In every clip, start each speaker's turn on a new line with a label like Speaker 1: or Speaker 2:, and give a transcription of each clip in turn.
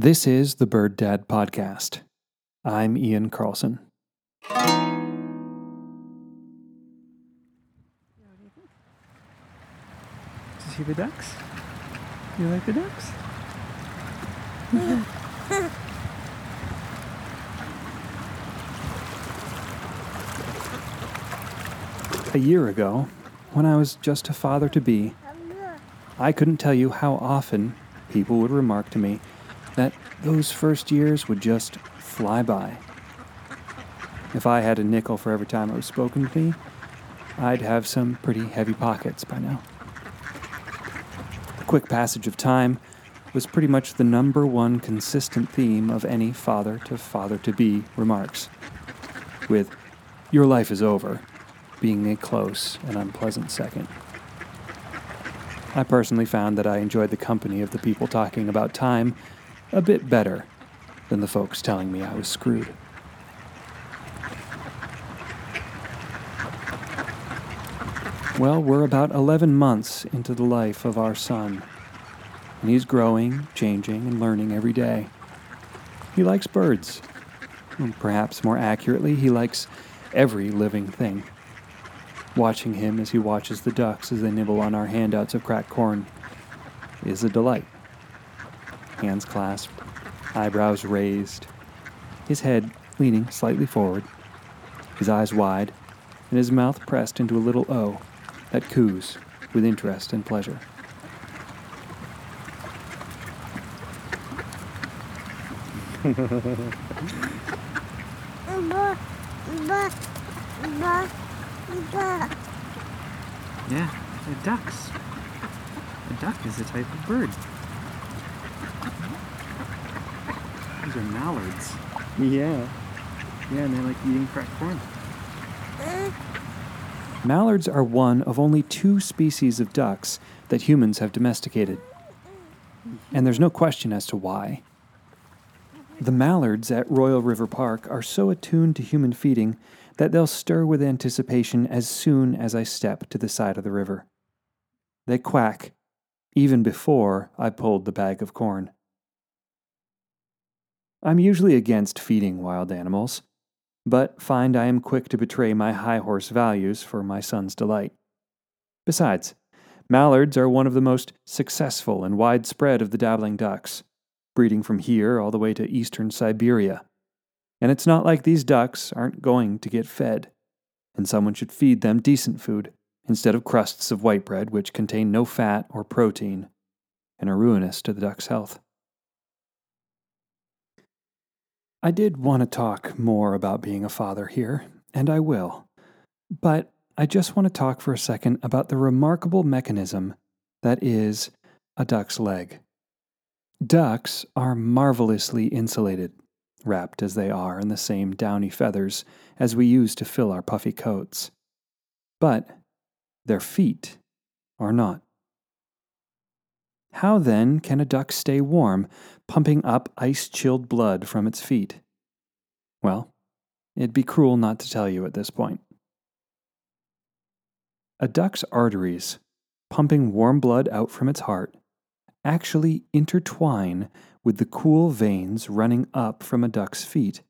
Speaker 1: This is the Bird Dad Podcast. I'm Ian Carlsen.
Speaker 2: Did you see the ducks? You like the ducks?
Speaker 1: A year ago, when I was just a father to be, I couldn't tell you how often people would remark to me that those first years would just fly by. If I had a nickel for every time it was spoken to me, I'd have some pretty heavy pockets by now. The quick passage of time was pretty much the number one consistent theme of any father to father to be remarks, with your life is over being a close and unpleasant second. I personally found that I enjoyed the company of the people talking about time a bit better than the folks telling me I was screwed. Well, we're about 11 months into the life of our son, and he's growing, changing, and learning every day. He likes birds. And perhaps more accurately, he likes every living thing. Watching him as he watches the ducks as they nibble on our handouts of cracked corn is a delight. Hands clasped, eyebrows raised, his head leaning slightly forward, his eyes wide, and his mouth pressed into a little O that coos with interest and pleasure.
Speaker 2: Yeah, they're ducks. A duck is a type of bird. These are mallards. Yeah. Yeah, and they like eating cracked corn.
Speaker 1: Mallards are one of only two species of ducks that humans have domesticated. And there's no question as to why. The mallards at Royal River Park are so attuned to human feeding that they'll stir with anticipation as soon as I step to the side of the river. They quack even before I pulled the bag of corn. I'm usually against feeding wild animals, but find I am quick to betray my high horse values for my son's delight. Besides, mallards are one of the most successful and widespread of the dabbling ducks, breeding from here all the way to eastern Siberia. And it's not like these ducks aren't going to get fed, and someone should feed them decent food instead of crusts of white bread which contain no fat or protein and are ruinous to the duck's health. I did want to talk more about being a father here, and I will. But I just want to talk for a second about the remarkable mechanism that is a duck's leg. Ducks are marvelously insulated, wrapped as they are in the same downy feathers as we use to fill our puffy coats. But their feet are not. How then can a duck stay warm, pumping up ice chilled blood from its feet? Well, it'd be cruel not to tell you at this point. A duck's arteries, pumping warm blood out from its heart, actually intertwine with the cool veins running up from a duck's feet.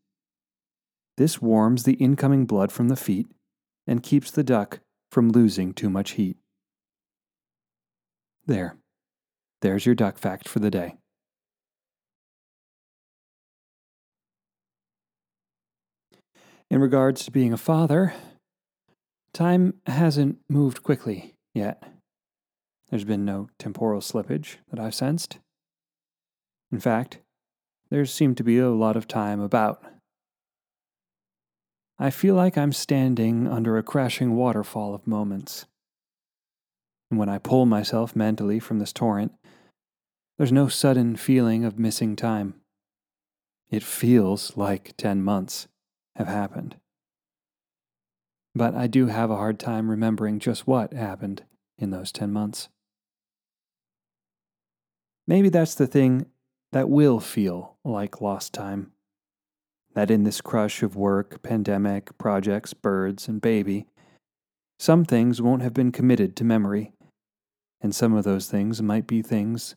Speaker 1: This warms the incoming blood from the feet and keeps the duck from losing too much heat. There. There's your duck fact for the day. In regards to being a father, time hasn't moved quickly yet. There's been no temporal slippage that I've sensed. In fact, there seemed to be a lot of time about. I feel like I'm standing under a crashing waterfall of moments. And when I pull myself mentally from this torrent, there's no sudden feeling of missing time. It feels like 10 months have happened. But I do have a hard time remembering just what happened in those 10 months. Maybe that's the thing that will feel like lost time. That in this crush of work, pandemic, projects, birds, and baby, some things won't have been committed to memory, and some of those things might be things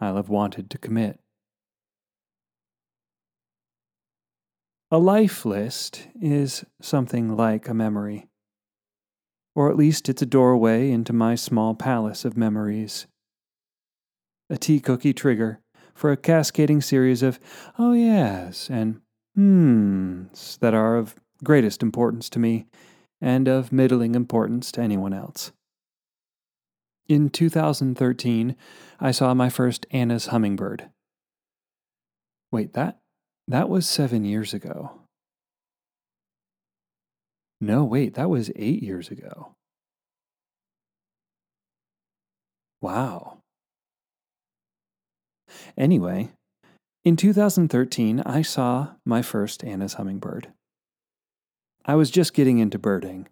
Speaker 1: I'll have wanted to commit. A life list is something like a memory. Or at least it's a doorway into my small palace of memories. A tea cookie trigger for a cascading series of oh yes and hmms that are of greatest importance to me and of middling importance to anyone else. In 2013, I saw my first Anna's hummingbird. Wait, that that was 7 years ago. No, wait, that was 8 years ago. Wow. Anyway, in 2013, I saw my first Anna's hummingbird. I was just getting into birding,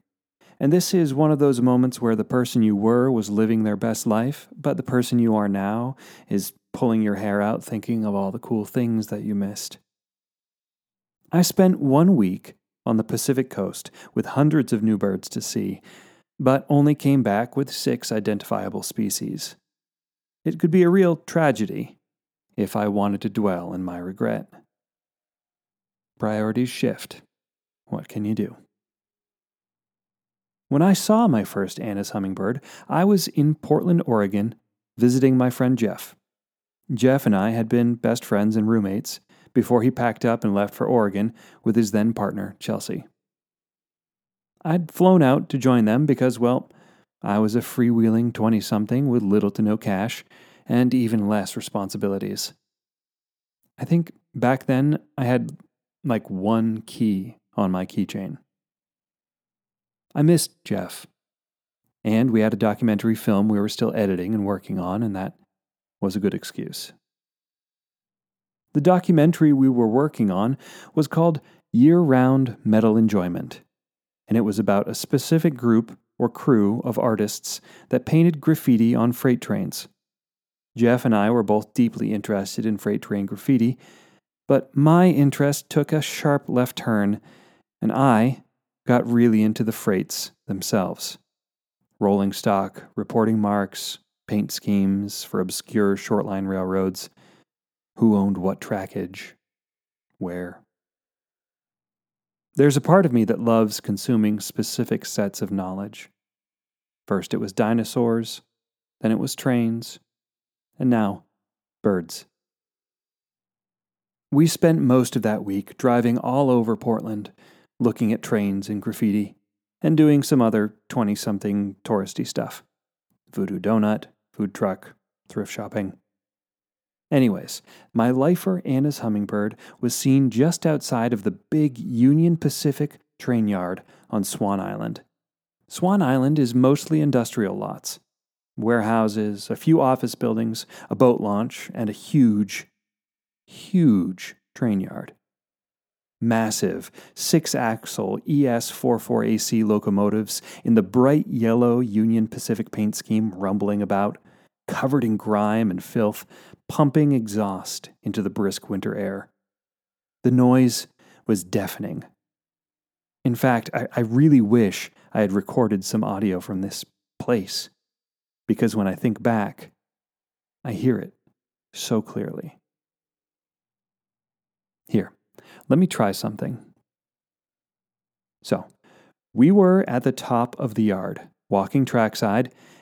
Speaker 1: and this is one of those moments where the person you were was living their best life, but the person you are now is pulling your hair out thinking of all the cool things that you missed. I spent one week on the Pacific coast with hundreds of new birds to see, but only came back with six identifiable species. It could be a real tragedy if I wanted to dwell in my regret. Priorities shift. What can you do? When I saw my first Anna's hummingbird, I was in Portland, Oregon, visiting my friend Jeff. Jeff and I had been best friends and roommates before he packed up and left for Oregon with his then partner, Chelsea. I'd flown out to join them because, well, I was a freewheeling 20 something with little to no cash and even less responsibilities. I think back then I had like one key on my keychain. I missed Jeff. And we had a documentary film we were still editing and working on, and that was a good excuse. The documentary we were working on was called Year Round Metal Enjoyment, and it was about a specific group or crew of artists that painted graffiti on freight trains. Jeff and I were both deeply interested in freight train graffiti, but my interest took a sharp left turn and I got really into the freights themselves rolling stock, reporting marks, paint schemes for obscure shortline railroads, who owned what trackage, where. There's a part of me that loves consuming specific sets of knowledge. First it was dinosaurs, then it was trains, and now birds. We spent most of that week driving all over Portland looking at trains and graffiti, and doing some other 20 something touristy stuff voodoo donut, food truck, thrift shopping. Anyways, my lifer Anna's hummingbird was seen just outside of the big Union Pacific train yard on Swan Island. Swan Island is mostly industrial lots warehouses, a few office buildings, a boat launch, and a huge, huge train yard massive six axle ES44AC locomotives in the bright yellow Union Pacific paint scheme rumbling about, covered in grime and filth, pumping exhaust into the brisk winter air. The noise was deafening. In fact, I, I really wish I had recorded some audio from this place, because when I think back, I hear it so clearly. Here, let me try something. So, we were at the top of the yard, walking trackside,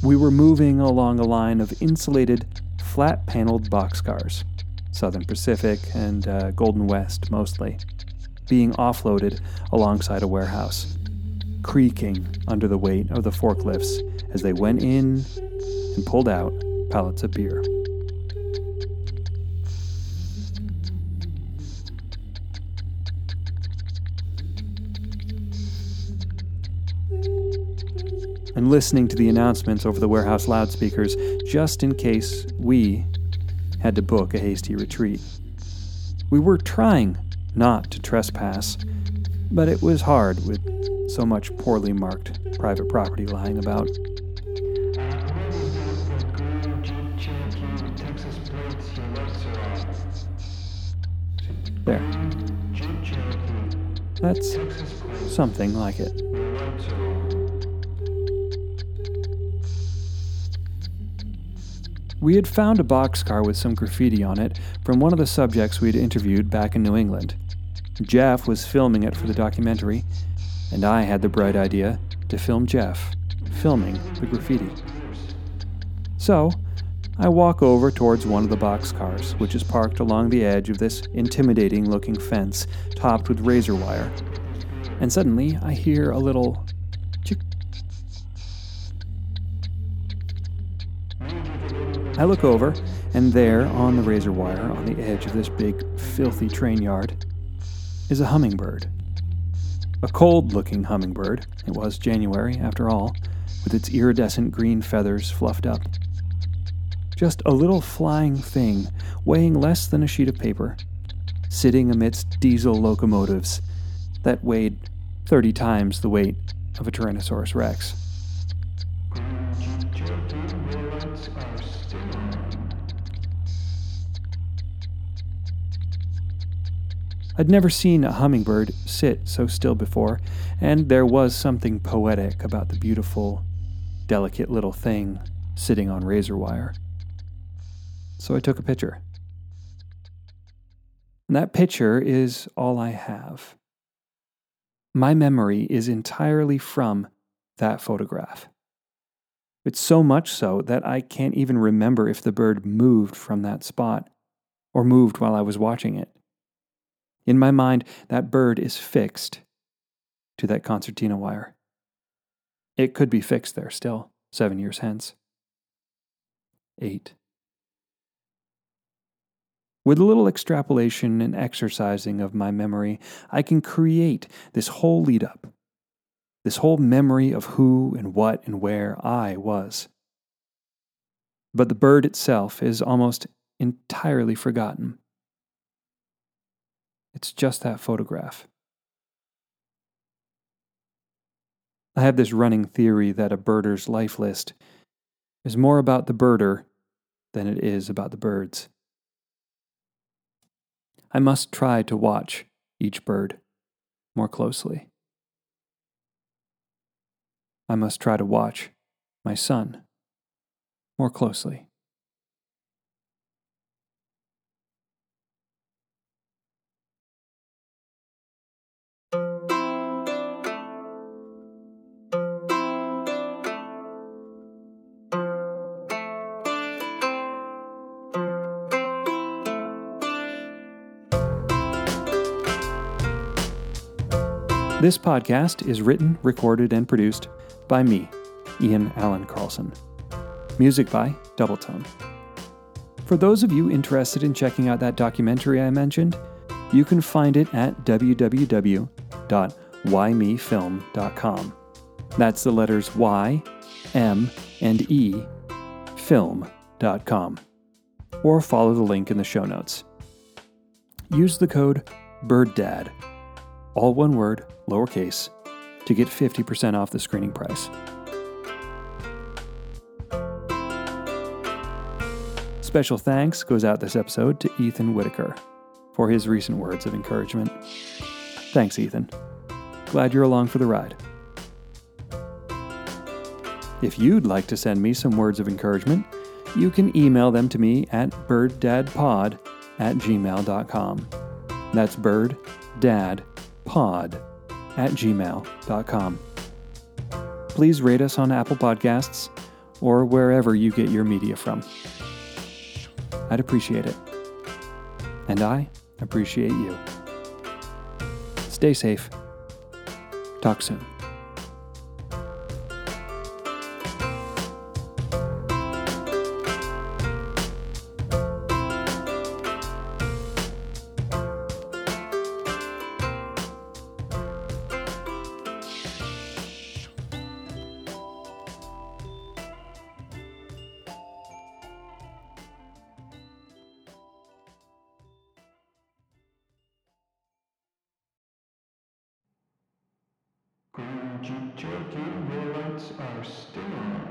Speaker 1: We were moving along a line of insulated, flat paneled boxcars, Southern Pacific and uh, Golden West mostly, being offloaded alongside a warehouse, creaking under the weight of the forklifts as they went in and pulled out pallets of beer. And listening to the announcements over the warehouse loudspeakers just in case we, had to book a hasty retreat. We were trying not to trespass, but it was hard with so much poorly marked private property lying about. There. That's something like it. We had found a boxcar with some graffiti on it from one of the subjects we'd interviewed back in New England. Jeff was filming it for the documentary, and I had the bright idea to film Jeff filming the graffiti. So, I walk over towards one of the boxcars, which is parked along the edge of this intimidating looking fence topped with razor wire. And suddenly I hear a little I look over, and there, on the razor wire, on the edge of this big, filthy train yard, is a hummingbird. A cold looking hummingbird, it was January, after all, with its iridescent green feathers fluffed up. Just a little flying thing, weighing less than a sheet of paper, sitting amidst diesel locomotives that weighed 30 times the weight of a Tyrannosaurus rex. I'd never seen a hummingbird sit so still before, and there was something poetic about the beautiful, delicate little thing sitting on razor wire. So I took a picture. And that picture is all I have. My memory is entirely from that photograph. It's so much so that I can't even remember if the bird moved from that spot or moved while I was watching it. In my mind, that bird is fixed to that concertina wire. It could be fixed there still, seven years hence. Eight. With a little extrapolation and exercising of my memory, I can create this whole lead up, this whole memory of who and what and where I was. But the bird itself is almost entirely forgotten. It's just that photograph. I have this running theory that a birder's life list is more about the birder than it is about the birds. I must try to watch each bird more closely. I must try to watch my son more closely. This podcast is written, recorded, and produced by me, Ian Allen Carlsen. Music by Doubletone. For those of you interested in checking out that documentary I mentioned, you can find it at www.ymefilm.com. That's the letters Y, M, and E, film.com. Or follow the link in the show notes. Use the code BIRDDAD, all one word, lowercase, to get 50% off the screening price. Special thanks goes out this episode to Ethan Whitaker for his recent words of encouragement. Thanks, Ethan. Glad you're along for the ride. If you'd like to send me some words of encouragement, you can email them to me at birddadpod at gmail.com. That's birddadpod at gmail.com. Please rate us on Apple Podcasts or wherever you get your media from. I'd appreciate it. And I appreciate you. Stay safe. Talk soon.
Speaker 3: Your lights are still on.